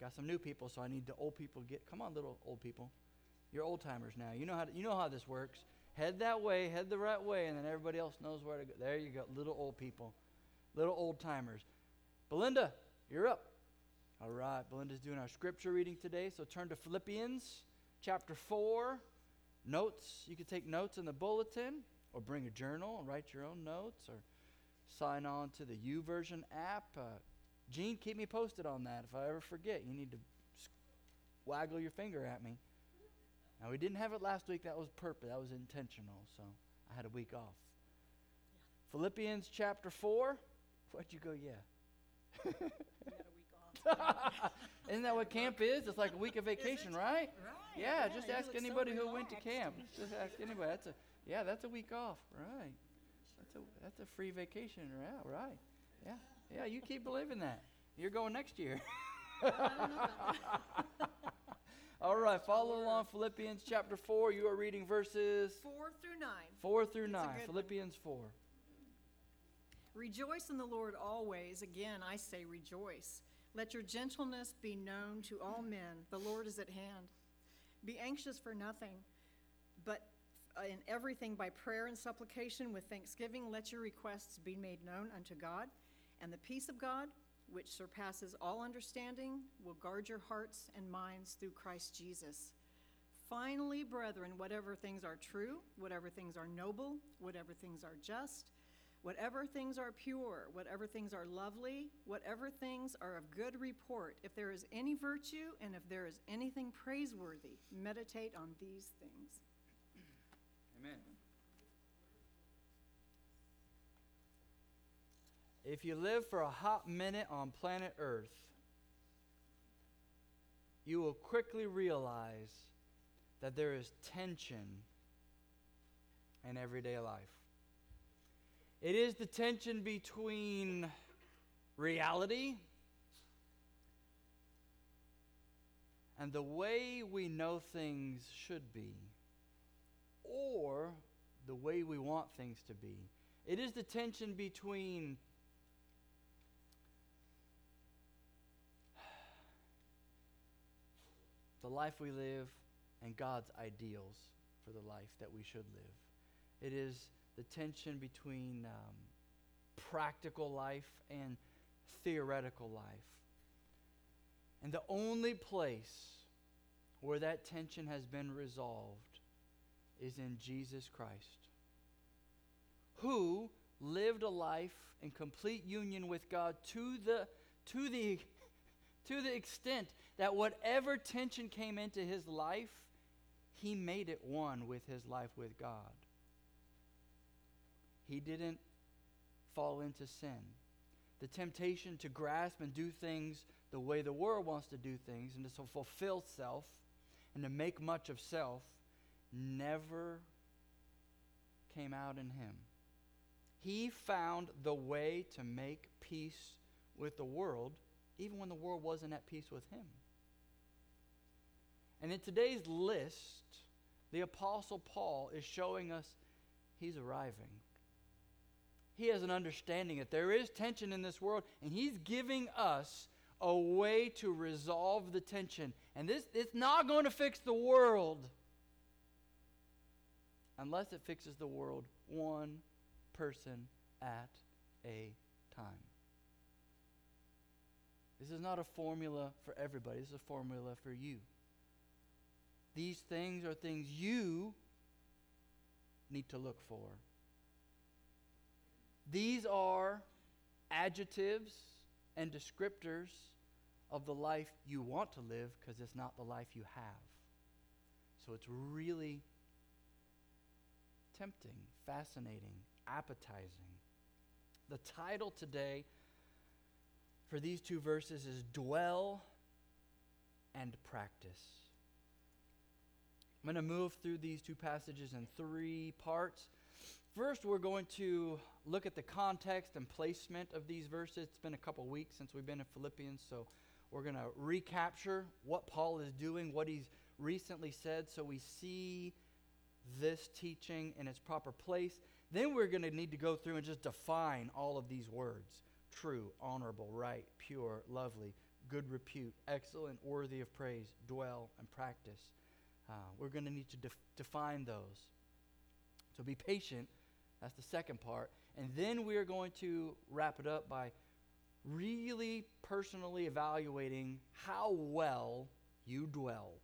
Got some new people, so I need the old people to get. Come on, little old people. You're old timers now. You know how to, you know how this works. Head that way, head the right way, and then everybody else knows where to go. There you go, little old people, little old timers. Belinda, you're up. All right, Belinda's doing our scripture reading today, so turn to Philippians chapter 4. Notes, you can take notes in the bulletin or bring a journal and write your own notes or sign on to the YouVersion app. Uh, Gene, keep me posted on that. If I ever forget, you need to waggle your finger at me. Now, we didn't have it last week. That was purpose. That was intentional. So I had a week off. Yeah. Philippians chapter 4. Where'd you go? Yeah. Isn't that what camp is? It's like a week of vacation, right? Right. Yeah, yeah just ask anybody so who went to camp. Just ask anybody. That's a yeah, that's a week off. Right. That's a that's a free vacation. right? right. Yeah. Yeah, you keep believing that. You're going next year. All right, follow along Philippians chapter 4. You are reading verses 4 through 9. 4 through 9. Philippians 4. Rejoice in the Lord always. Again, I say rejoice. Let your gentleness be known to all men. The Lord is at hand. Be anxious for nothing, but uh, in everything by prayer and supplication with thanksgiving, let your requests be made known unto God. And the peace of God, which surpasses all understanding, will guard your hearts and minds through Christ Jesus. Finally, brethren, whatever things are true, whatever things are noble, whatever things are just, whatever things are pure, whatever things are lovely, whatever things are of good report, if there is any virtue and if there is anything praiseworthy, meditate on these things. Amen. If you live for a hot minute on planet Earth, you will quickly realize that there is tension in everyday life. It is the tension between reality and the way we know things should be, or the way we want things to be. It is the tension between the life we live and God's ideals for the life that we should live. It is the tension between um, practical life and theoretical life. And the only place where that tension has been resolved is in Jesus Christ, who lived a life in complete union with God to the, to the, to the extent that whatever tension came into his life, he made it one with his life with God. He didn't fall into sin. The temptation to grasp and do things the way the world wants to do things and to fulfill self and to make much of self never came out in him. He found the way to make peace with the world even when the world wasn't at peace with him. And in today's list, the Apostle Paul is showing us he's arriving. He has an understanding that there is tension in this world, and he's giving us a way to resolve the tension. And this it's not going to fix the world unless it fixes the world one person at a time. This is not a formula for everybody. This is a formula for you. These things are things you need to look for. These are adjectives and descriptors of the life you want to live because it's not the life you have. So it's really tempting, fascinating, appetizing. The title today for these two verses is Dwell and Practice. I'm going to move through these two passages in three parts. First, we're going to look at the context and placement of these verses. It's been a couple weeks since we've been in Philippians, so we're going to recapture what Paul is doing, what he's recently said, so we see this teaching in its proper place. Then we're going to need to go through and just define all of these words true, honorable, right, pure, lovely, good repute, excellent, worthy of praise, dwell, and practice. Uh, we're going to need to def- define those. So be patient. That's the second part. And then we are going to wrap it up by really personally evaluating how well you dwell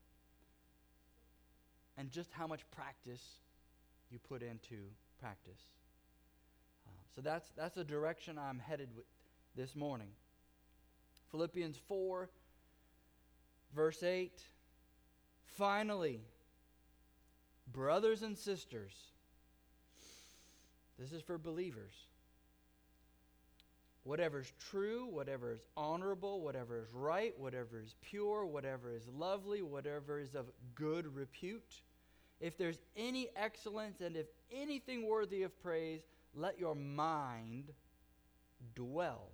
and just how much practice you put into practice. Uh, so that's, that's the direction I'm headed with this morning. Philippians 4, verse 8. Finally, brothers and sisters, this is for believers. Whatever is true, whatever is honorable, whatever is right, whatever is pure, whatever is lovely, whatever is of good repute, if there's any excellence and if anything worthy of praise, let your mind dwell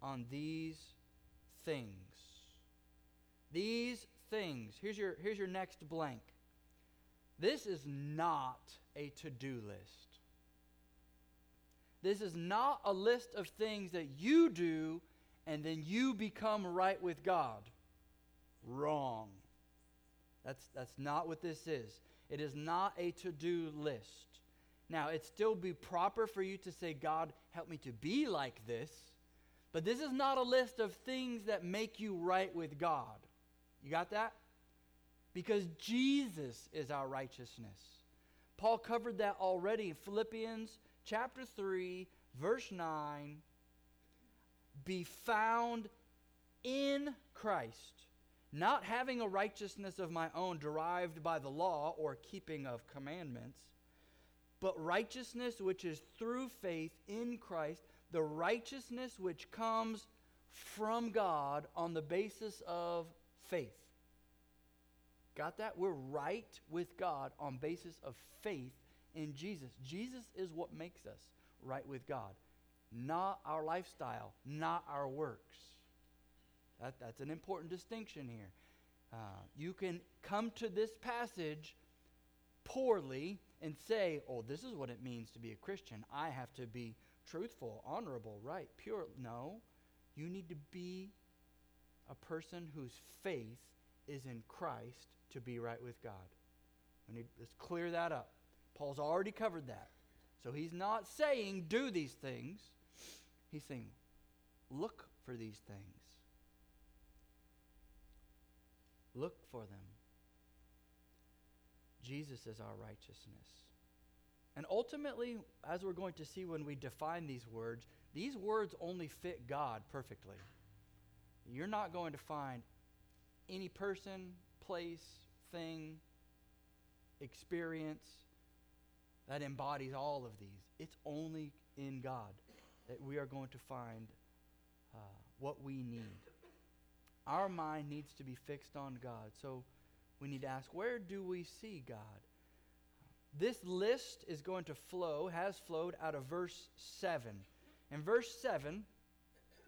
on these things. These things. Here's your, here's your next blank. This is not a to do list. This is not a list of things that you do and then you become right with God. Wrong. That's, that's not what this is. It is not a to do list. Now, it still be proper for you to say, God, help me to be like this. But this is not a list of things that make you right with God. You got that? Because Jesus is our righteousness. Paul covered that already in Philippians chapter 3, verse 9. Be found in Christ, not having a righteousness of my own derived by the law or keeping of commandments, but righteousness which is through faith in Christ, the righteousness which comes from God on the basis of faith. Got that? We're right with God on basis of faith in Jesus. Jesus is what makes us right with God, not our lifestyle, not our works. That, that's an important distinction here. Uh, you can come to this passage poorly and say, oh, this is what it means to be a Christian. I have to be truthful, honorable, right, pure. No, you need to be a person whose faith is in Christ to be right with God. We need, let's clear that up. Paul's already covered that. So he's not saying do these things. He's saying look for these things. Look for them. Jesus is our righteousness. And ultimately, as we're going to see when we define these words, these words only fit God perfectly. You're not going to find any person, place, thing, experience that embodies all of these. It's only in God that we are going to find uh, what we need. Our mind needs to be fixed on God. So we need to ask, where do we see God? This list is going to flow, has flowed out of verse 7. In verse 7,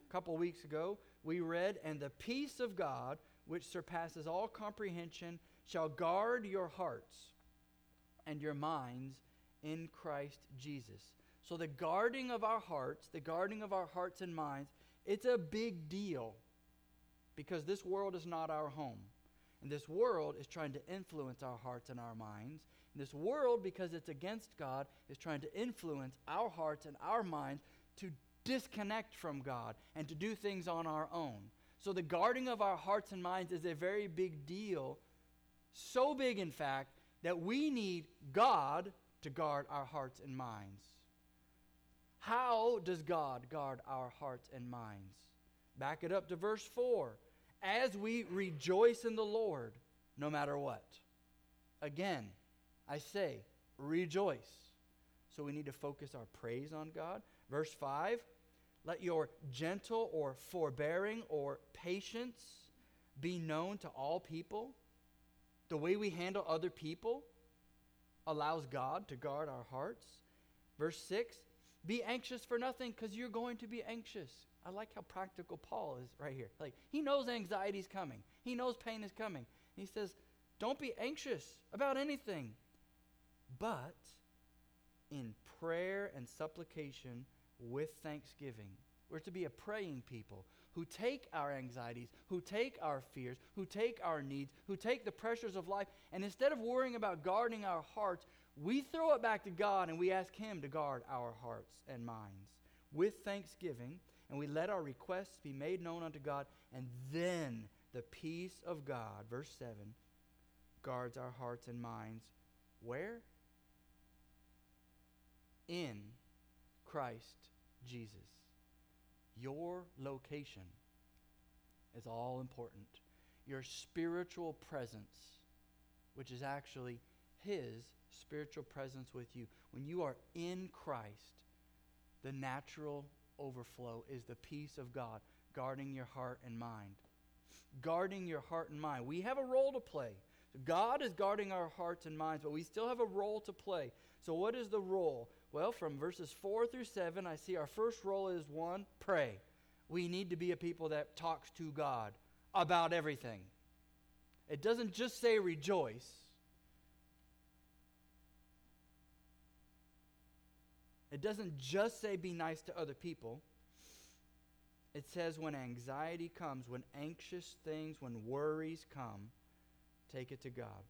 a couple weeks ago, we read, And the peace of God, which surpasses all comprehension, shall guard your hearts and your minds in Christ Jesus. So, the guarding of our hearts, the guarding of our hearts and minds, it's a big deal because this world is not our home. And this world is trying to influence our hearts and our minds. And this world, because it's against God, is trying to influence our hearts and our minds to disconnect from God and to do things on our own. So, the guarding of our hearts and minds is a very big deal. So big, in fact, that we need God to guard our hearts and minds. How does God guard our hearts and minds? Back it up to verse 4. As we rejoice in the Lord, no matter what. Again, I say, rejoice. So we need to focus our praise on God. Verse 5 let your gentle or forbearing or patience be known to all people. The way we handle other people allows God to guard our hearts. Verse 6 be anxious for nothing because you're going to be anxious. I like how practical Paul is right here. Like, he knows anxiety is coming, he knows pain is coming. He says, Don't be anxious about anything, but in prayer and supplication with thanksgiving. We're to be a praying people who take our anxieties, who take our fears, who take our needs, who take the pressures of life, and instead of worrying about guarding our hearts, we throw it back to God and we ask Him to guard our hearts and minds with thanksgiving, and we let our requests be made known unto God, and then the peace of God, verse 7, guards our hearts and minds. Where? In Christ Jesus. Your location is all important. Your spiritual presence, which is actually His spiritual presence with you. When you are in Christ, the natural overflow is the peace of God guarding your heart and mind. Guarding your heart and mind. We have a role to play. God is guarding our hearts and minds, but we still have a role to play. So, what is the role? Well, from verses 4 through 7, I see our first role is one, pray. We need to be a people that talks to God about everything. It doesn't just say rejoice. It doesn't just say be nice to other people. It says when anxiety comes, when anxious things, when worries come, take it to God.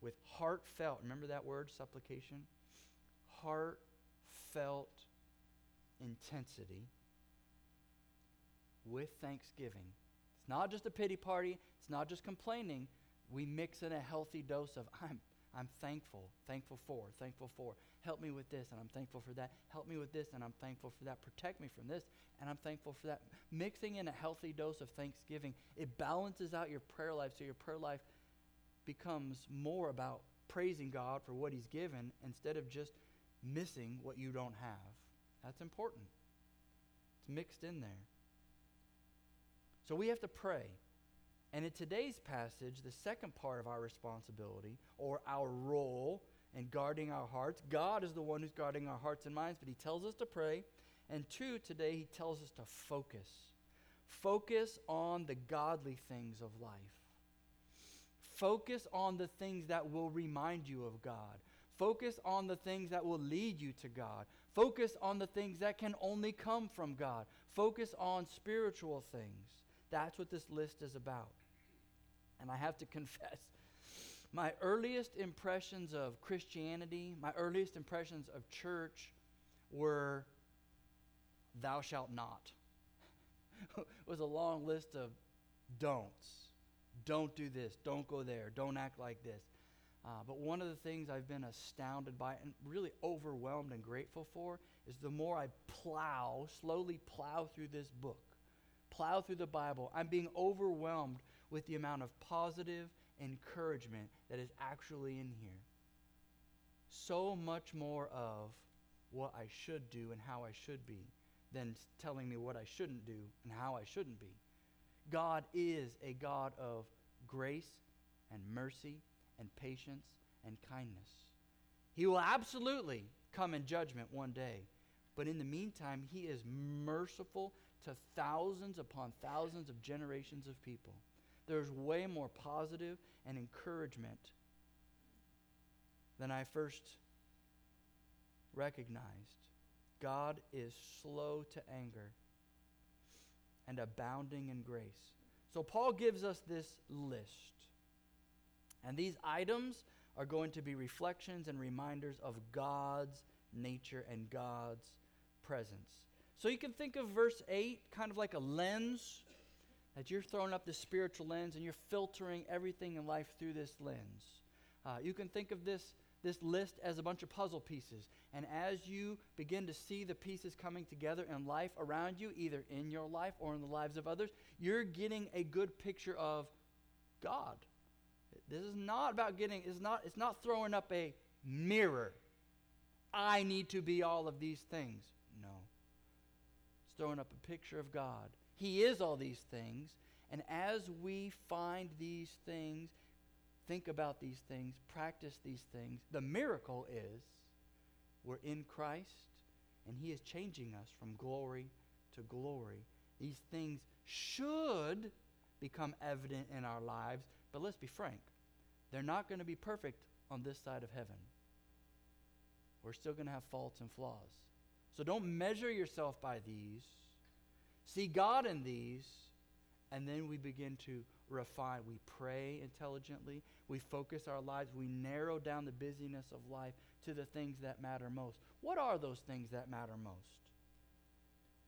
With heartfelt, remember that word, supplication? Heartfelt intensity with thanksgiving. It's not just a pity party, it's not just complaining. We mix in a healthy dose of I'm I'm thankful, thankful for, thankful for. Help me with this, and I'm thankful for that. Help me with this, and I'm thankful for that. Protect me from this, and I'm thankful for that. Mixing in a healthy dose of thanksgiving, it balances out your prayer life so your prayer life becomes more about praising God for what He's given instead of just missing what you don't have. That's important. It's mixed in there. So we have to pray. And in today's passage, the second part of our responsibility or our role in guarding our hearts, God is the one who's guarding our hearts and minds, but He tells us to pray. And two, today He tells us to focus. Focus on the godly things of life. Focus on the things that will remind you of God. Focus on the things that will lead you to God. Focus on the things that can only come from God. Focus on spiritual things. That's what this list is about. And I have to confess, my earliest impressions of Christianity, my earliest impressions of church were thou shalt not. it was a long list of don'ts. Don't do this. Don't go there. Don't act like this. Uh, but one of the things I've been astounded by and really overwhelmed and grateful for is the more I plow, slowly plow through this book, plow through the Bible, I'm being overwhelmed with the amount of positive encouragement that is actually in here. So much more of what I should do and how I should be than telling me what I shouldn't do and how I shouldn't be. God is a God of grace and mercy and patience and kindness. He will absolutely come in judgment one day. But in the meantime, he is merciful to thousands upon thousands of generations of people. There's way more positive and encouragement than I first recognized. God is slow to anger and abounding in grace. So Paul gives us this list. And these items are going to be reflections and reminders of God's nature and God's presence. So you can think of verse 8 kind of like a lens that you're throwing up this spiritual lens and you're filtering everything in life through this lens. Uh, you can think of this, this list as a bunch of puzzle pieces. And as you begin to see the pieces coming together in life around you, either in your life or in the lives of others, you're getting a good picture of God this is not about getting, it's not, it's not throwing up a mirror. I need to be all of these things. No. It's throwing up a picture of God. He is all these things. And as we find these things, think about these things, practice these things, the miracle is we're in Christ and He is changing us from glory to glory. These things should become evident in our lives, but let's be frank. They're not going to be perfect on this side of heaven. We're still going to have faults and flaws. So don't measure yourself by these. see God in these, and then we begin to refine. We pray intelligently, we focus our lives, we narrow down the busyness of life to the things that matter most. What are those things that matter most?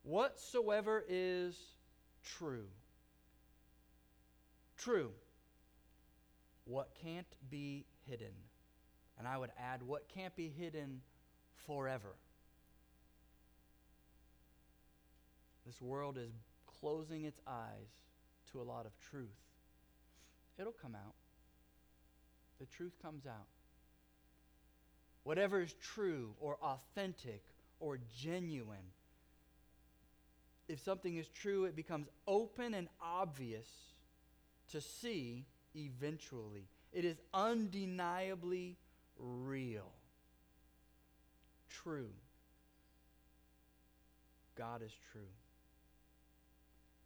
Whatsoever is true. True. What can't be hidden. And I would add, what can't be hidden forever. This world is closing its eyes to a lot of truth. It'll come out. The truth comes out. Whatever is true or authentic or genuine, if something is true, it becomes open and obvious to see eventually. It is undeniably real. True. God is true.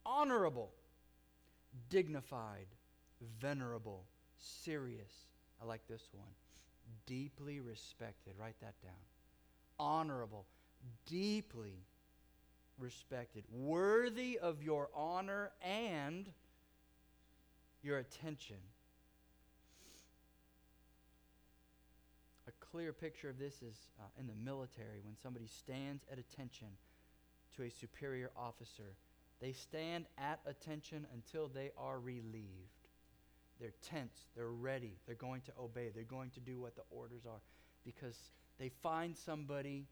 Honorable, dignified, venerable, serious. I like this one. Deeply respected. Write that down. Honorable, deeply respected, worthy of your honor and your attention. A clear picture of this is uh, in the military when somebody stands at attention to a superior officer. They stand at attention until they are relieved. They're tense, they're ready, they're going to obey, they're going to do what the orders are because they find somebody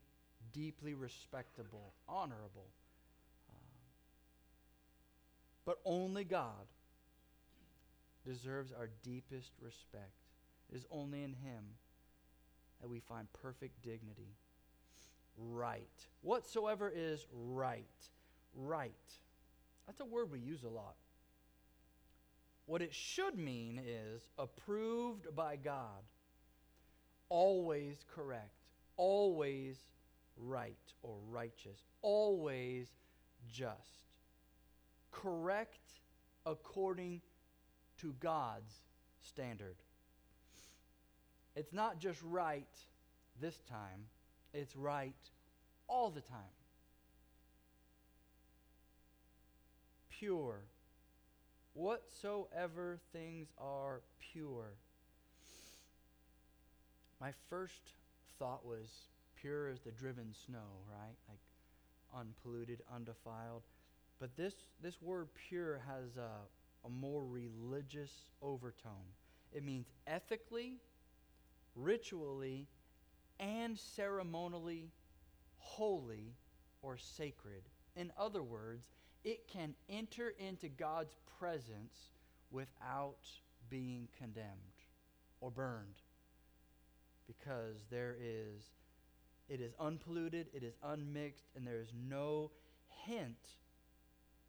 deeply respectable, honorable. Uh, but only God deserves our deepest respect. It is only in Him that we find perfect dignity. Right. Whatsoever is right. Right. That's a word we use a lot. What it should mean is approved by God, always correct, always right or righteous, always just, correct according to God's standard. It's not just right this time, it's right all the time. Pure. Whatsoever things are pure. My first thought was pure as the driven snow, right? Like unpolluted, undefiled. But this, this word pure has a, a more religious overtone. It means ethically, ritually, and ceremonially holy or sacred. In other words, it can enter into God's presence without being condemned or burned because there is it is unpolluted, it is unmixed, and there is no hint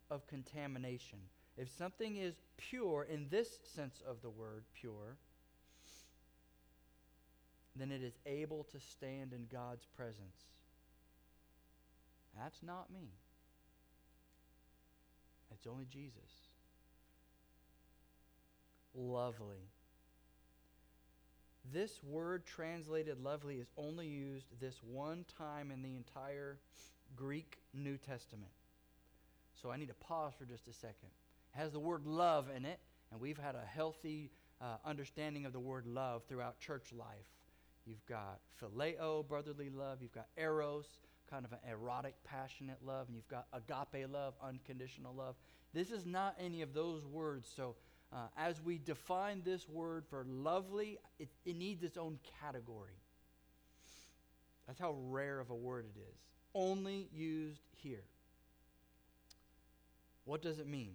of contamination. If something is pure in this sense of the word pure, then it is able to stand in God's presence. That's not me. It's only Jesus. Lovely. This word translated lovely is only used this one time in the entire Greek New Testament. So I need to pause for just a second. Has the word love in it, and we've had a healthy uh, understanding of the word love throughout church life. You've got phileo, brotherly love. You've got eros, kind of an erotic, passionate love. And you've got agape love, unconditional love. This is not any of those words. So uh, as we define this word for lovely, it, it needs its own category. That's how rare of a word it is. Only used here. What does it mean?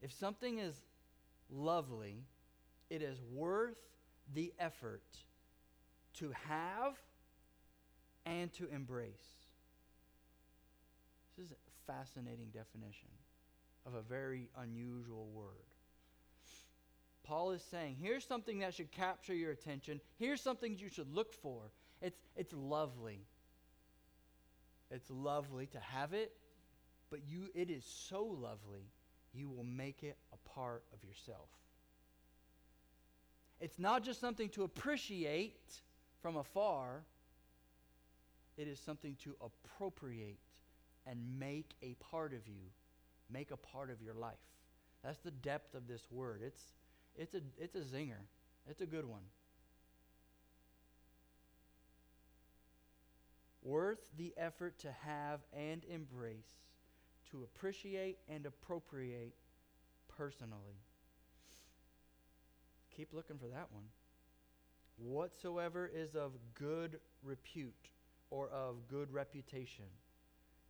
If something is lovely, it is worth the effort to have and to embrace. This is a fascinating definition of a very unusual word. Paul is saying, here's something that should capture your attention. Here's something you should look for. It's, it's lovely. It's lovely to have it, but you, it is so lovely, you will make it a part of yourself. It's not just something to appreciate from afar, it is something to appropriate and make a part of you, make a part of your life. That's the depth of this word. It's, it's, a, it's a zinger, it's a good one. Worth the effort to have and embrace, to appreciate and appropriate personally. Keep looking for that one. Whatsoever is of good repute or of good reputation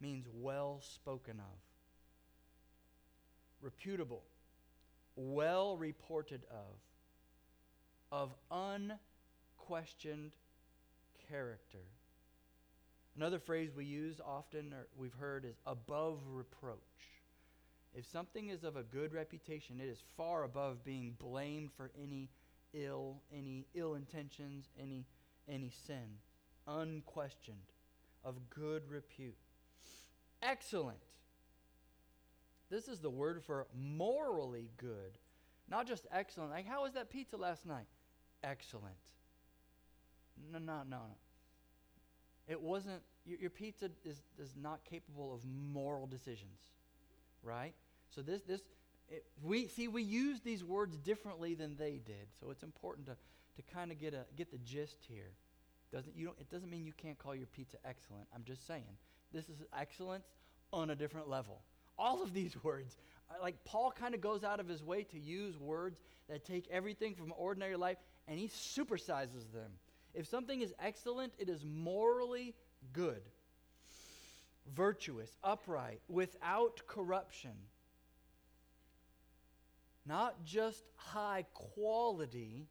means well spoken of, reputable, well reported of, of unquestioned character. Another phrase we use often or we've heard is above reproach. If something is of a good reputation, it is far above being blamed for any ill, any ill intentions, any any sin. Unquestioned, of good repute. Excellent. This is the word for morally good. Not just excellent. Like, how was that pizza last night? Excellent. No, no, no, no. It wasn't, your, your pizza is, is not capable of moral decisions, right? So this, this, it, we see we use these words differently than they did. So it's important to, to kind of get a get the gist here. Doesn't you don't it doesn't mean you can't call your pizza excellent. I'm just saying this is excellence on a different level. All of these words, uh, like Paul kind of goes out of his way to use words that take everything from ordinary life and he supersizes them. If something is excellent, it is morally good, virtuous, upright, without corruption. Not just high quality,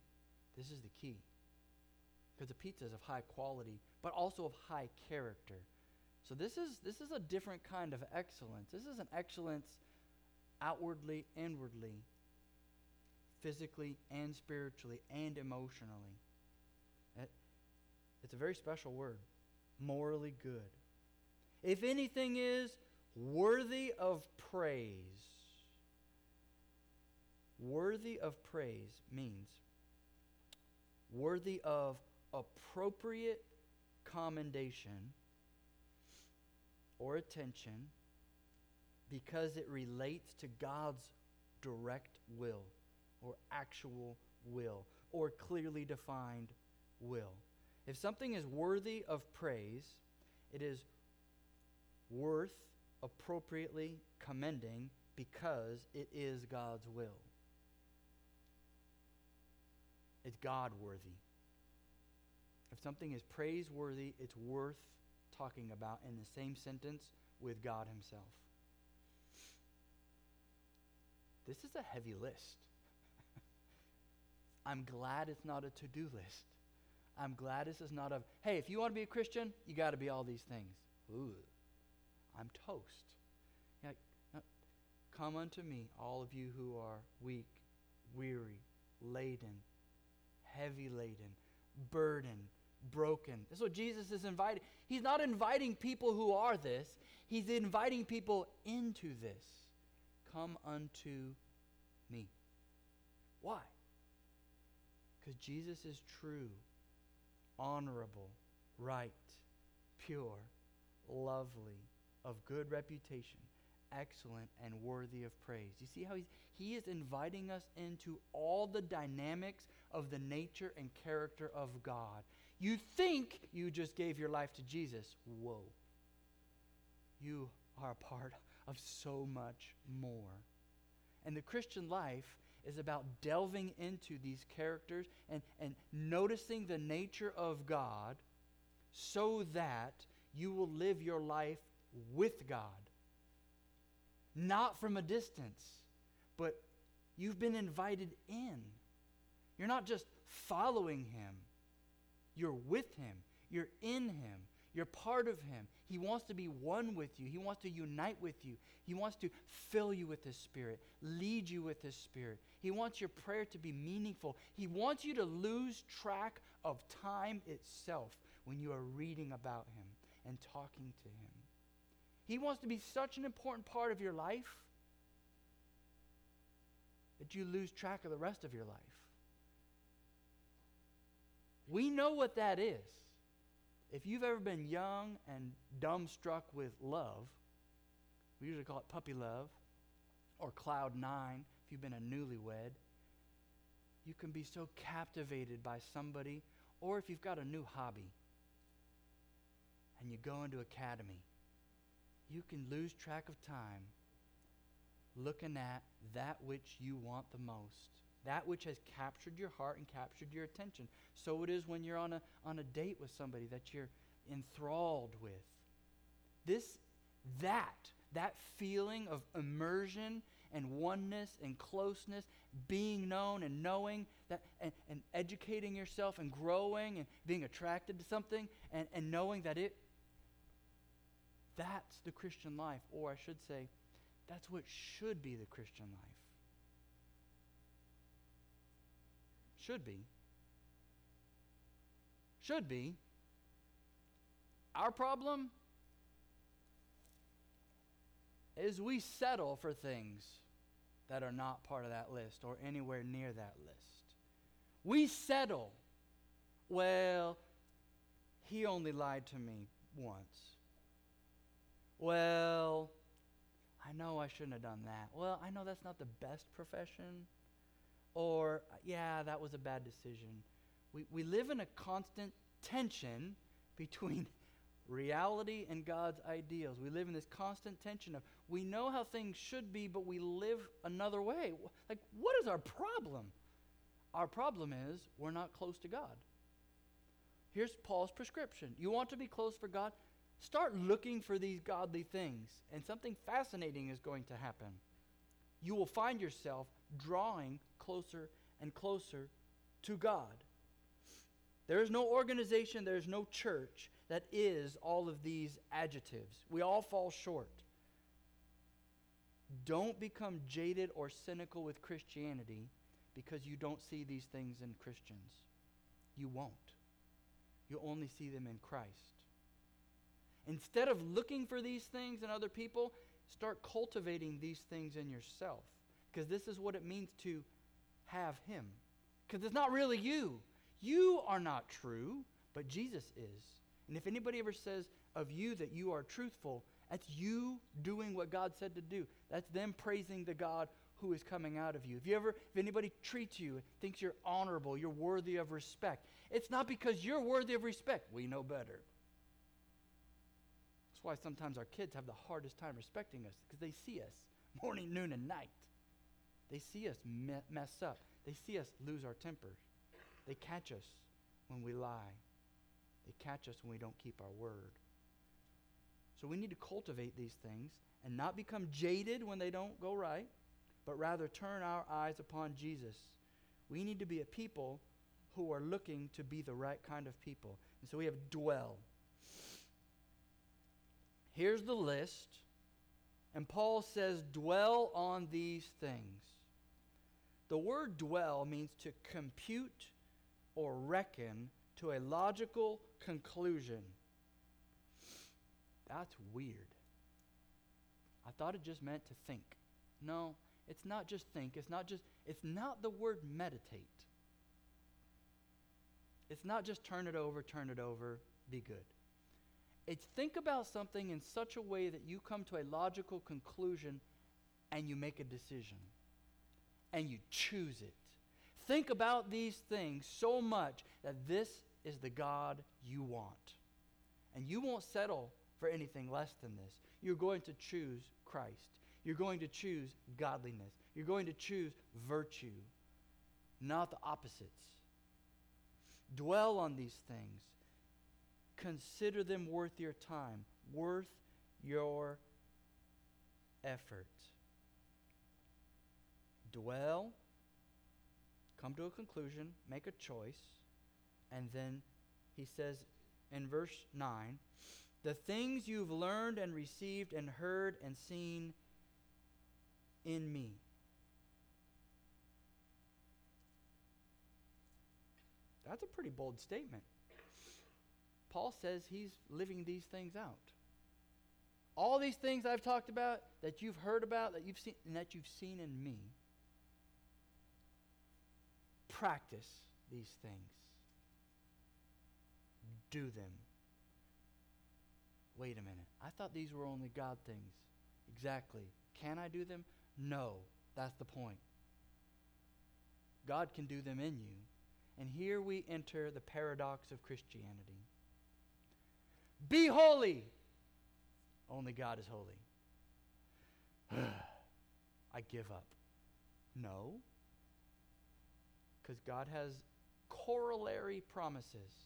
this is the key. Because the pizza is of high quality, but also of high character. So this is this is a different kind of excellence. This is an excellence outwardly, inwardly, physically and spiritually and emotionally. It's a very special word. Morally good. If anything is worthy of praise, worthy of praise means worthy of appropriate commendation or attention because it relates to God's direct will or actual will or clearly defined will. If something is worthy of praise, it is worth appropriately commending because it is God's will. It's God worthy. If something is praiseworthy, it's worth talking about in the same sentence with God Himself. This is a heavy list. I'm glad it's not a to do list. I'm glad this is not of, hey, if you want to be a Christian, you got to be all these things. Ooh, I'm toast. Yeah, come unto me, all of you who are weak, weary, laden, heavy laden, burdened, broken. That's what Jesus is inviting. He's not inviting people who are this, He's inviting people into this. Come unto me. Why? Because Jesus is true, honorable, right, pure, lovely, of good reputation, excellent, and worthy of praise. You see how he's, he is inviting us into all the dynamics of the nature and character of God. You think you just gave your life to Jesus. Whoa. You are a part of so much more. And the Christian life is about delving into these characters and, and noticing the nature of God so that you will live your life with God. Not from a distance, but you've been invited in. You're not just following Him, you're with Him, you're in Him, you're part of Him. He wants to be one with you, He wants to unite with you, He wants to fill you with His Spirit, lead you with His Spirit. He wants your prayer to be meaningful. He wants you to lose track of time itself when you are reading about Him and talking to Him. He wants to be such an important part of your life that you lose track of the rest of your life. We know what that is. If you've ever been young and dumbstruck with love, We usually call it puppy love or cloud nine if you've been a newlywed. You can be so captivated by somebody, or if you've got a new hobby and you go into academy, you can lose track of time looking at that which you want the most, that which has captured your heart and captured your attention. So it is when you're on a, on a date with somebody that you're enthralled with. This, that, that feeling of immersion and oneness and closeness, being known and knowing that, and, and educating yourself and growing and being attracted to something and, and knowing that it, that's the Christian life. Or I should say, that's what should be the Christian life. Should be. Should be. Our problem is we settle for things that are not part of that list or anywhere near that list. We settle. Well, he only lied to me once. Well, I know I shouldn't have done that. Well, I know that's not the best profession. Or, yeah, that was a bad decision. We, we live in a constant tension between reality and God's ideals. We live in this constant tension of we know how things should be, but we live another way. Like, what is our problem? Our problem is we're not close to God. Here's Paul's prescription. You want to be close for God? Start looking for these godly things, and something fascinating is going to happen. You will find yourself drawing closer and closer to God. There is no organization, there is no church that is all of these adjectives. We all fall short. Don't become jaded or cynical with Christianity because you don't see these things in Christians. You won't. You only see them in Christ. Instead of looking for these things in other people, start cultivating these things in yourself. Because this is what it means to have Him. Because it's not really you. You are not true, but Jesus is. And if anybody ever says of you that you are truthful, that's you doing what God said to do. That's them praising the God who is coming out of you. If you ever, if anybody treats you, thinks you're honorable, you're worthy of respect, it's not because you're worthy of respect. We know better. That's why sometimes our kids have the hardest time respecting us because they see us morning, noon, and night. They see us me- mess up. They see us lose our temper. They catch us when we lie. They catch us when we don't keep our word. So we need to cultivate these things and not become jaded when they don't go right, but rather turn our eyes upon Jesus. We need to be a people who are looking to be the right kind of people. And so we have dwell. Here's the list. And Paul says, dwell on these things. The word dwell means to compute or reckon to a logical conclusion. That's weird. I thought it just meant to think. No, it's not just think. It's not just it's not the word meditate. It's not just turn it over, turn it over, be good. It's think about something in such a way that you come to a logical conclusion and you make a decision and you choose it. Think about these things so much that this is the God you want. And you won't settle for anything less than this. You're going to choose Christ. You're going to choose godliness. You're going to choose virtue, not the opposites. Dwell on these things. Consider them worth your time, worth your effort. Dwell, come to a conclusion, make a choice, and then he says in verse 9 the things you've learned and received and heard and seen in me. That's a pretty bold statement. Paul says he's living these things out. All these things I've talked about, that you've heard about, that you've seen, and that you've seen in me. Practice these things. Do them. Wait a minute. I thought these were only God things. Exactly. Can I do them? No. That's the point. God can do them in you. And here we enter the paradox of Christianity. Be holy. Only God is holy. I give up. No. Because God has corollary promises.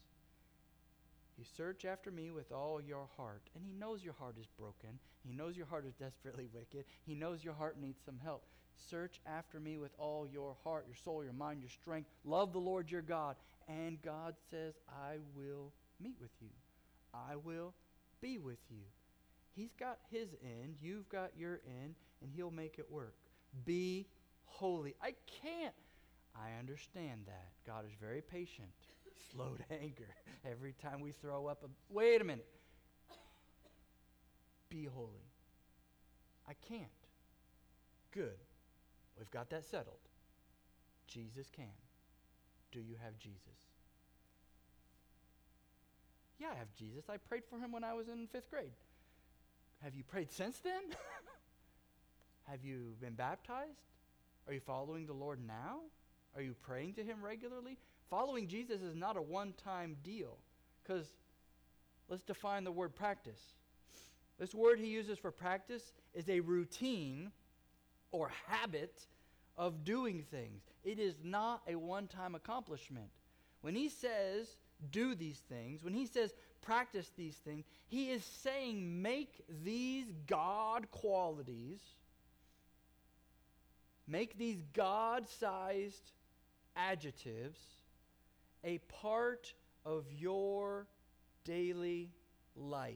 You search after me with all your heart. And He knows your heart is broken. He knows your heart is desperately wicked. He knows your heart needs some help. Search after me with all your heart, your soul, your mind, your strength. Love the Lord your God. And God says, I will meet with you. I will be with you. He's got his end, you've got your end, and he'll make it work. Be holy. I can't. I understand that. God is very patient, slow to anger. Every time we throw up a. Wait a minute. Be holy. I can't. Good. We've got that settled. Jesus can. Do you have Jesus? Yeah, I have Jesus. I prayed for him when I was in fifth grade. Have you prayed since then? have you been baptized? Are you following the Lord now? Are you praying to him regularly? Following Jesus is not a one time deal. Because let's define the word practice. This word he uses for practice is a routine or habit of doing things. It is not a one time accomplishment. When he says, do these things, when he says, practice these things, he is saying, make these God qualities, make these God sized adjectives a part of your daily life,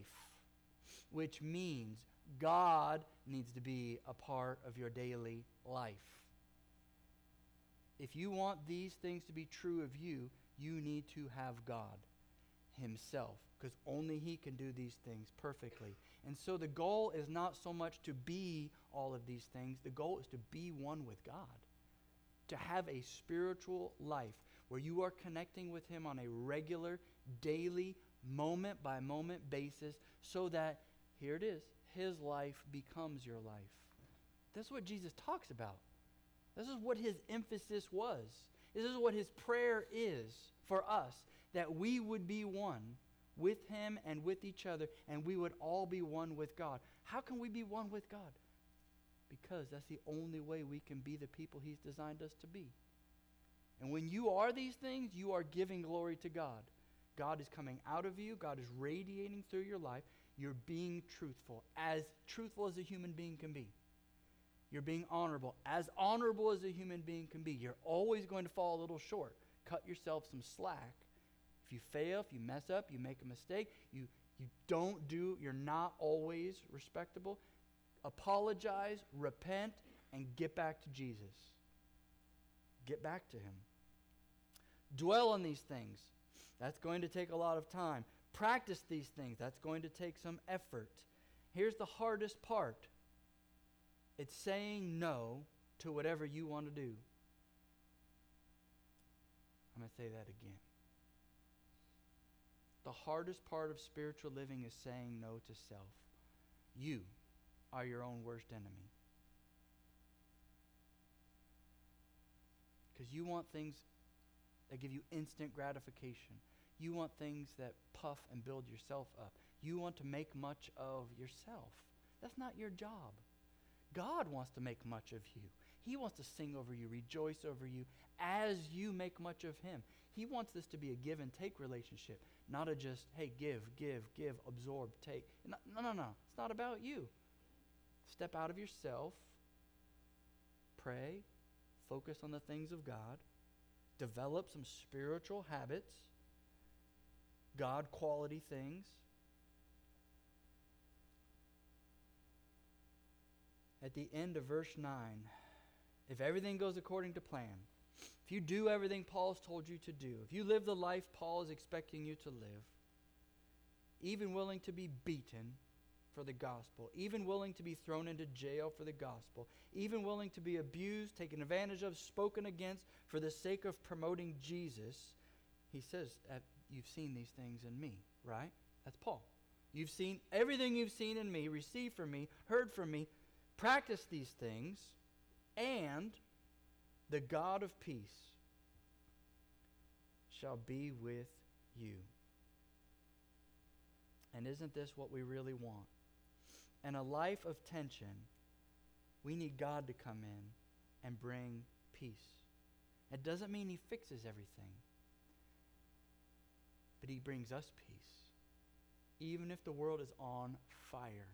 which means God needs to be a part of your daily life. If you want these things to be true of you, you need to have God Himself, because only He can do these things perfectly. And so the goal is not so much to be all of these things, the goal is to be one with God, to have a spiritual life where you are connecting with Him on a regular, daily, moment by moment basis, so that, here it is, His life becomes your life. That's what Jesus talks about. This is what His emphasis was. This is what His prayer is for us that we would be one with Him and with each other, and we would all be one with God. How can we be one with God? Because that's the only way we can be the people He's designed us to be. And when you are these things, you are giving glory to God. God is coming out of you, God is radiating through your life. You're being truthful, as truthful as a human being can be. You're being honorable, as honorable as a human being can be. You're always going to fall a little short. Cut yourself some slack. If you fail, if you mess up, you make a mistake, you, you don't do, you're not always respectable, apologize, repent, and get back to Jesus. Get back to Him. Dwell on these things. That's going to take a lot of time. Practice these things. That's going to take some effort. Here's the hardest part it's saying no to whatever you want to do. I'm going to say that again. The hardest part of spiritual living is saying no to self. You are your own worst enemy. Because you want things that give you instant gratification. You want things that puff and build yourself up. You want to make much of yourself. That's not your job. God wants to make much of you. He wants to sing over you, rejoice over you as you make much of Him. He wants this to be a give and take relationship, not a just, hey, give, give, give, absorb, take. No, no, no. It's not about you. Step out of yourself, pray, focus on the things of God, develop some spiritual habits, God quality things. At the end of verse 9, if everything goes according to plan, if you do everything Paul's told you to do, if you live the life Paul is expecting you to live, even willing to be beaten, for the gospel, even willing to be thrown into jail for the gospel, even willing to be abused, taken advantage of, spoken against for the sake of promoting Jesus, he says, You've seen these things in me, right? That's Paul. You've seen everything you've seen in me, received from me, heard from me. Practice these things, and the God of peace shall be with you. And isn't this what we really want? In a life of tension, we need God to come in and bring peace. It doesn't mean He fixes everything, but He brings us peace, even if the world is on fire.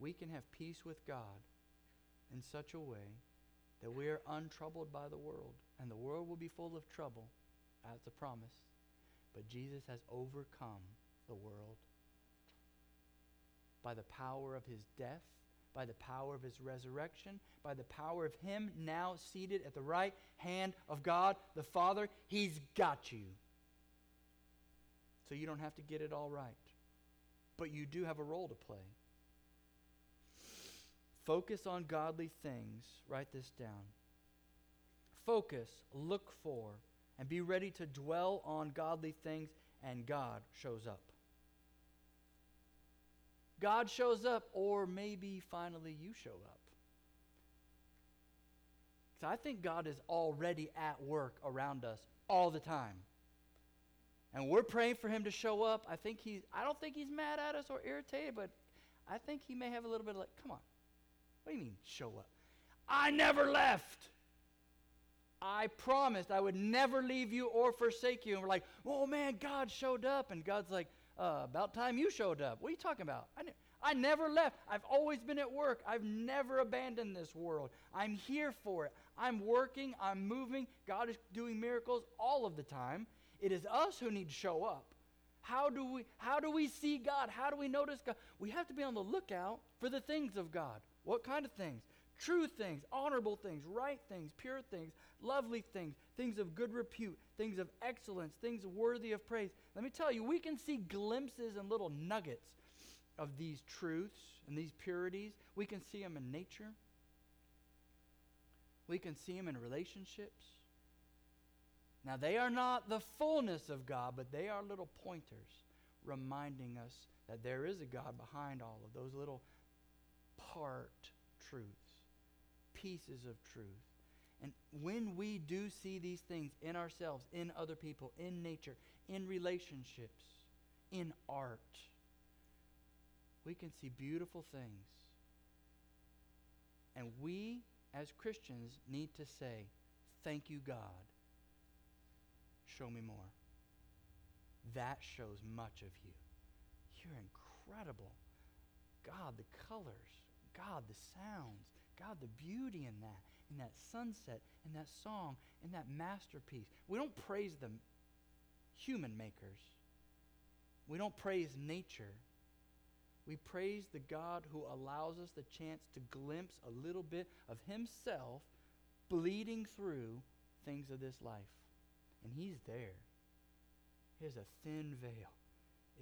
We can have peace with God in such a way that we are untroubled by the world, and the world will be full of trouble. That's a promise. But Jesus has overcome the world by the power of his death, by the power of his resurrection, by the power of him now seated at the right hand of God the Father. He's got you. So you don't have to get it all right. But you do have a role to play. Focus on godly things. Write this down. Focus, look for, and be ready to dwell on godly things, and God shows up. God shows up, or maybe finally you show up. Because I think God is already at work around us all the time. And we're praying for him to show up. I think he's I don't think he's mad at us or irritated, but I think he may have a little bit of like, come on. What do you mean show up? I never left. I promised I would never leave you or forsake you. And we're like, oh man, God showed up. And God's like, uh, about time you showed up. What are you talking about? I, ne- I never left. I've always been at work. I've never abandoned this world. I'm here for it. I'm working. I'm moving. God is doing miracles all of the time. It is us who need to show up. How do we how do we see God? How do we notice God? We have to be on the lookout for the things of God. What kind of things? True things, honorable things, right things, pure things, lovely things, things of good repute, things of excellence, things worthy of praise. Let me tell you, we can see glimpses and little nuggets of these truths and these purities. We can see them in nature. We can see them in relationships. Now, they are not the fullness of God, but they are little pointers reminding us that there is a God behind all of those little part truths, pieces of truth. And when we do see these things in ourselves, in other people, in nature, in relationships, in art, we can see beautiful things. And we, as Christians, need to say, Thank you, God. Show me more. That shows much of you. You're incredible. God, the colors, God, the sounds, God, the beauty in that, in that sunset, in that song, in that masterpiece. We don't praise the human makers, we don't praise nature. We praise the God who allows us the chance to glimpse a little bit of Himself bleeding through things of this life. And He's there. Here's a thin veil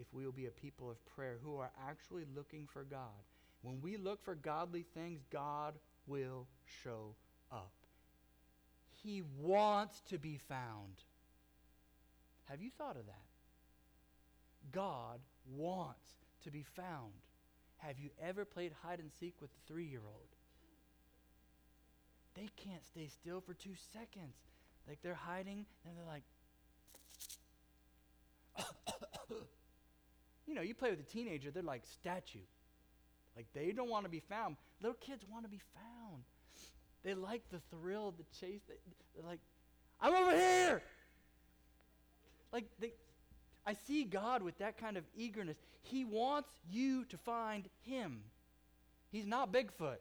if we will be a people of prayer who are actually looking for God when we look for godly things, God will show up. He wants to be found. Have you thought of that? God wants to be found. Have you ever played hide and seek with a three year old? They can't stay still for two seconds. Like they're hiding and they're like, you know, you play with a teenager, they're like statue. Like they don't want to be found. Little kids want to be found. They like the thrill the chase. They're like, I'm over here. Like they, I see God with that kind of eagerness. He wants you to find Him. He's not Bigfoot.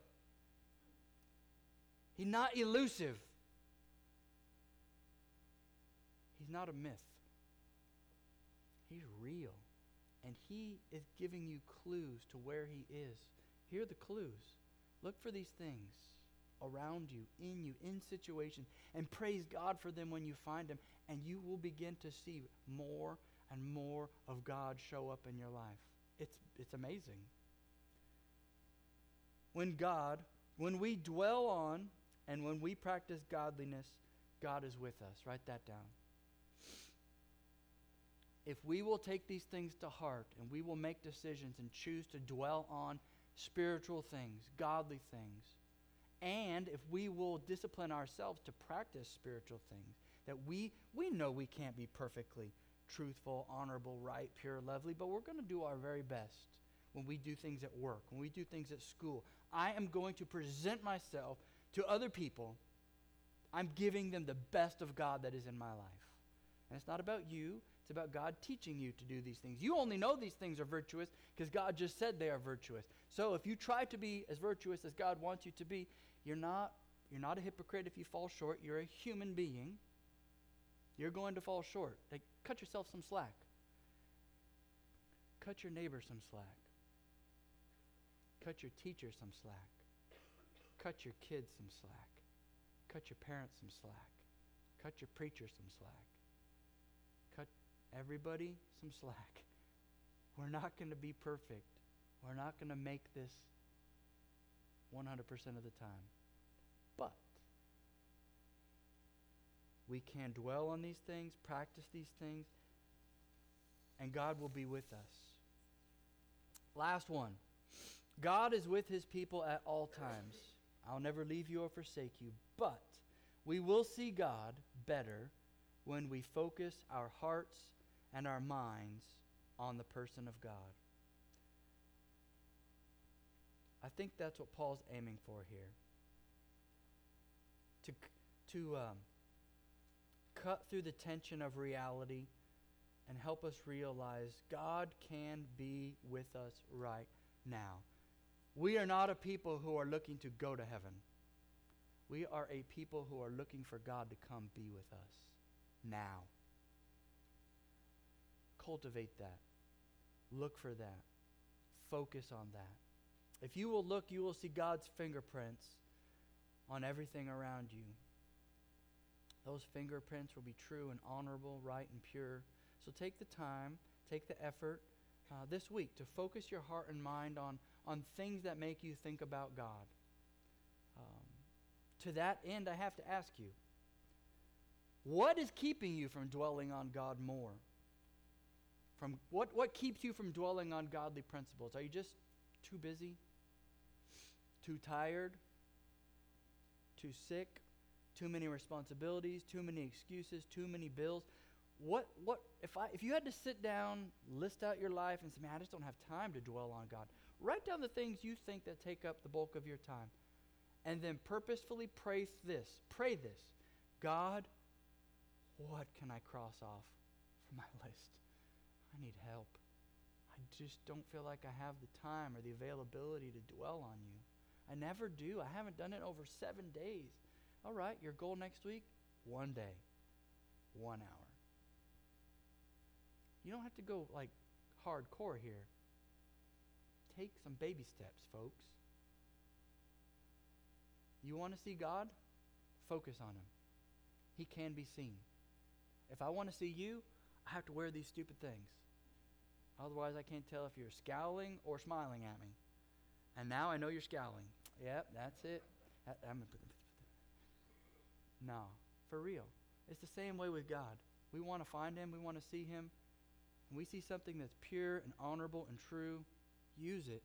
He's not elusive. He's not a myth. He's real. And He is giving you clues to where He is. Here are the clues. Look for these things around you, in you, in situations, and praise God for them when you find them, and you will begin to see more and more of God show up in your life. It's, it's amazing. When God, when we dwell on and when we practice godliness, God is with us. Write that down. if we will take these things to heart and we will make decisions and choose to dwell on spiritual things, godly things, and if we will discipline ourselves to practice spiritual things, that we, we know we can't be perfectly truthful, honorable, right, pure, lovely, but we're going to do our very best when we do things at work, when we do things at school. I am going to present myself to other people. I'm giving them the best of God that is in my life. And it's not about you, it's about God teaching you to do these things. You only know these things are virtuous because God just said they are virtuous. So if you try to be as virtuous as God wants you to be, you're not, you're not a hypocrite if you fall short. You're a human being. You're going to fall short. Like, cut yourself some slack. Cut your neighbor some slack. Cut your teacher some slack. Cut your kids some slack. Cut your parents some slack. Cut your preacher some slack. Cut everybody some slack. We're not going to be perfect. We're not going to make this 100% of the time. But we can dwell on these things, practice these things, and God will be with us. Last one God is with his people at all times. I'll never leave you or forsake you, but we will see God better when we focus our hearts and our minds on the person of God. I think that's what Paul's aiming for here. To, to um, cut through the tension of reality and help us realize God can be with us right now. We are not a people who are looking to go to heaven. We are a people who are looking for God to come be with us now. Cultivate that. Look for that. Focus on that. If you will look, you will see God's fingerprints on everything around you. Those fingerprints will be true and honorable, right and pure. So take the time, take the effort uh, this week to focus your heart and mind on, on things that make you think about God. Um, to that end, I have to ask you what is keeping you from dwelling on God more? From what, what keeps you from dwelling on godly principles? Are you just too busy? Too tired? Too sick? Too many responsibilities? Too many excuses? Too many bills? What, what, if, I, if you had to sit down, list out your life, and say, man, I just don't have time to dwell on God, write down the things you think that take up the bulk of your time. And then purposefully pray this. Pray this God, what can I cross off from my list? I need help. I just don't feel like I have the time or the availability to dwell on you. I never do. I haven't done it over seven days. All right, your goal next week? One day, one hour. You don't have to go like hardcore here. Take some baby steps, folks. You want to see God? Focus on Him. He can be seen. If I want to see you, I have to wear these stupid things. Otherwise, I can't tell if you're scowling or smiling at me. And now I know you're scowling. Yep, that's it. No, for real. It's the same way with God. We want to find Him, we want to see Him, and we see something that's pure and honorable and true. Use it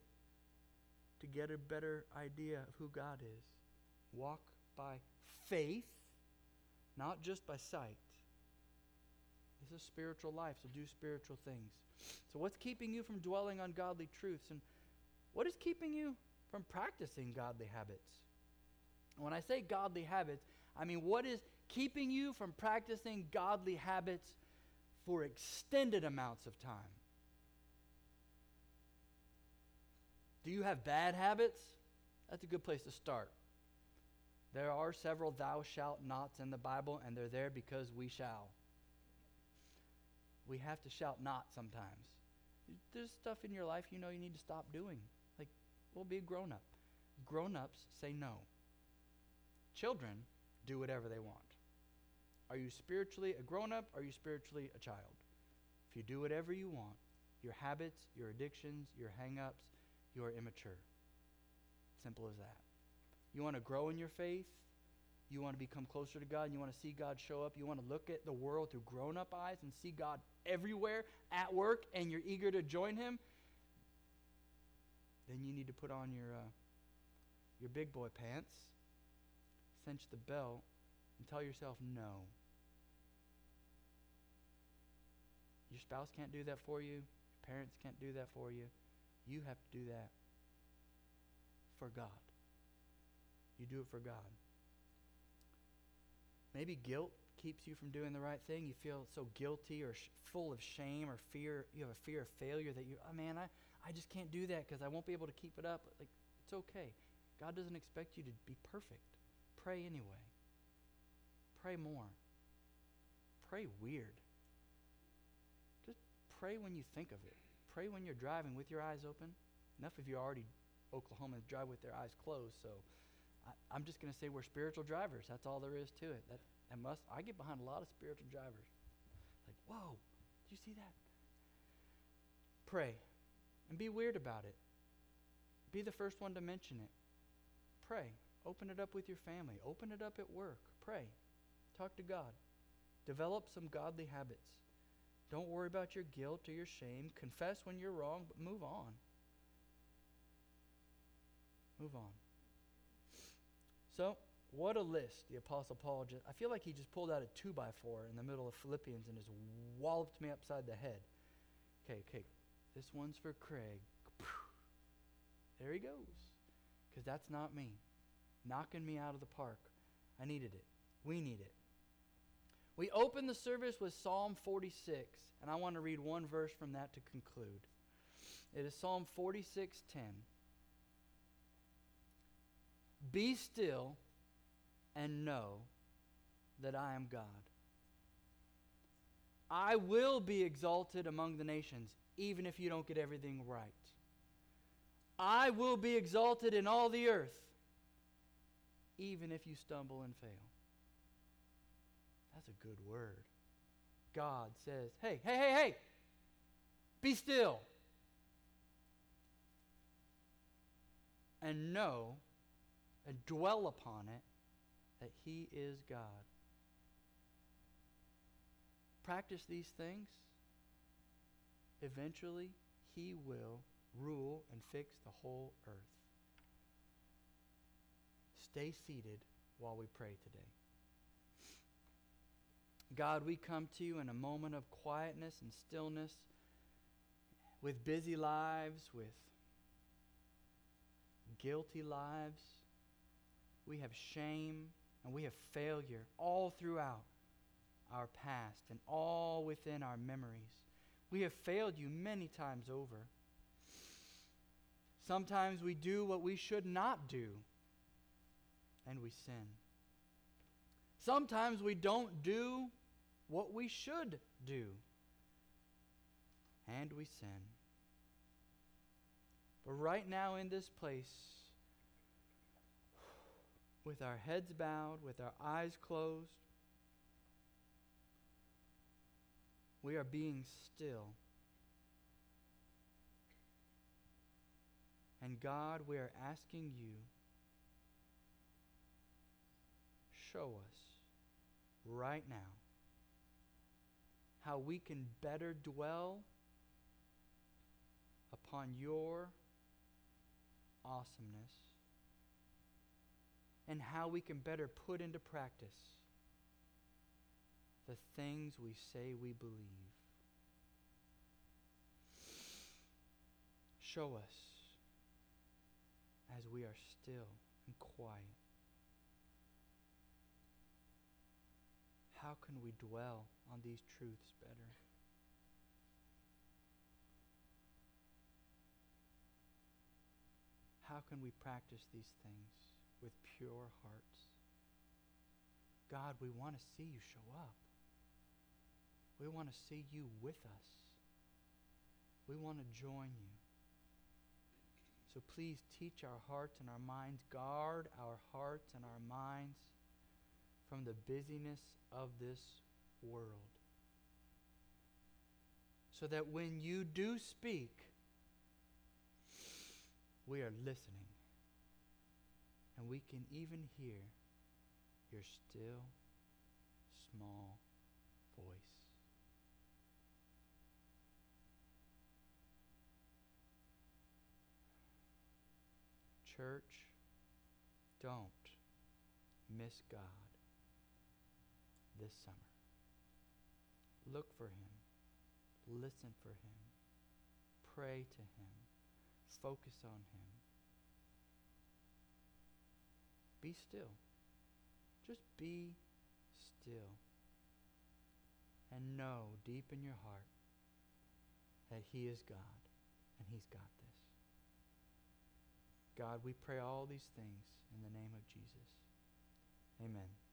to get a better idea of who God is. Walk by faith, not just by sight. This is spiritual life, so do spiritual things. So, what's keeping you from dwelling on godly truths? And what is keeping you from practicing godly habits? When I say godly habits, I mean, what is keeping you from practicing godly habits for extended amounts of time? Do you have bad habits? That's a good place to start. There are several thou shalt nots in the Bible, and they're there because we shall. We have to shout not sometimes. There's stuff in your life you know you need to stop doing. We'll be a grown up. Grown ups say no. Children do whatever they want. Are you spiritually a grown up? Are you spiritually a child? If you do whatever you want, your habits, your addictions, your hang ups, you are immature. Simple as that. You want to grow in your faith? You want to become closer to God and you want to see God show up. You want to look at the world through grown up eyes and see God everywhere at work and you're eager to join Him. Then you need to put on your, uh, your big boy pants, cinch the belt, and tell yourself no. Your spouse can't do that for you. Your parents can't do that for you. You have to do that for God. You do it for God. Maybe guilt keeps you from doing the right thing. You feel so guilty or sh- full of shame or fear. You have a fear of failure that you, oh man, I, I just can't do that because I won't be able to keep it up. Like, it's okay. God doesn't expect you to be perfect. Pray anyway. Pray more. Pray weird. Just pray when you think of it. Pray when you're driving with your eyes open. Enough of you already Oklahomans drive with their eyes closed, so I, am just going to say we're spiritual drivers. That's all there is to it. That, must, I get behind a lot of spiritual drivers. Like, whoa, did you see that? Pray and be weird about it. Be the first one to mention it. Pray. Open it up with your family. Open it up at work. Pray. Talk to God. Develop some godly habits. Don't worry about your guilt or your shame. Confess when you're wrong, but move on. Move on. So, what a list the Apostle Paul just. I feel like he just pulled out a two by four in the middle of Philippians and just walloped me upside the head. Okay, okay. This one's for Craig. There he goes. Because that's not me. Knocking me out of the park. I needed it. We need it. We open the service with Psalm 46, and I want to read one verse from that to conclude. It is Psalm 46:10. Be still and know that I am God. I will be exalted among the nations, even if you don't get everything right. I will be exalted in all the earth, even if you stumble and fail. That's a good word. God says, hey, hey, hey, hey, be still. And know and dwell upon it that He is God. Practice these things. Eventually, He will rule and fix the whole earth. Stay seated while we pray today. God, we come to you in a moment of quietness and stillness with busy lives, with guilty lives we have shame, and we have failure all throughout our past and all within our memories. We have failed you many times over. Sometimes we do what we should not do, and we sin. Sometimes we don't do what we should do, and we sin. But right now in this place, with our heads bowed, with our eyes closed. We are being still. And God, we are asking you, show us right now how we can better dwell upon your awesomeness and how we can better put into practice the things we say we believe. Show us as we are still and quiet. How can we dwell on these truths better? How can we practice these things? with pure hearts. God, we want to see you show up. We want to see you with us. We want to join you. So please teach our hearts and our minds, guard our hearts and our minds from the busyness of this world. So that when you do speak, we are listening and we can even hear your still, small voice. Church, don't miss God this summer. Look for Him, listen for Him, pray to Him, focus on Him. Be still. Just be still. And know deep in your heart that He is God and He's this. God, we pray all these things in the name of Jesus. Amen.